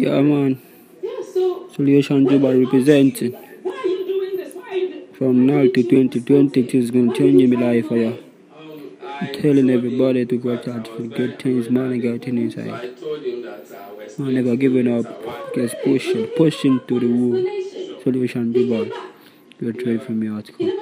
Yeah, man. Solution Dubai representing. From now to 2020, it is going to change my life Yeah. I'm telling everybody to go out for good things, man, getting inside. Man, never giving up, just pushing, pushing to the wall. Solution Dubai. Good trade from your article.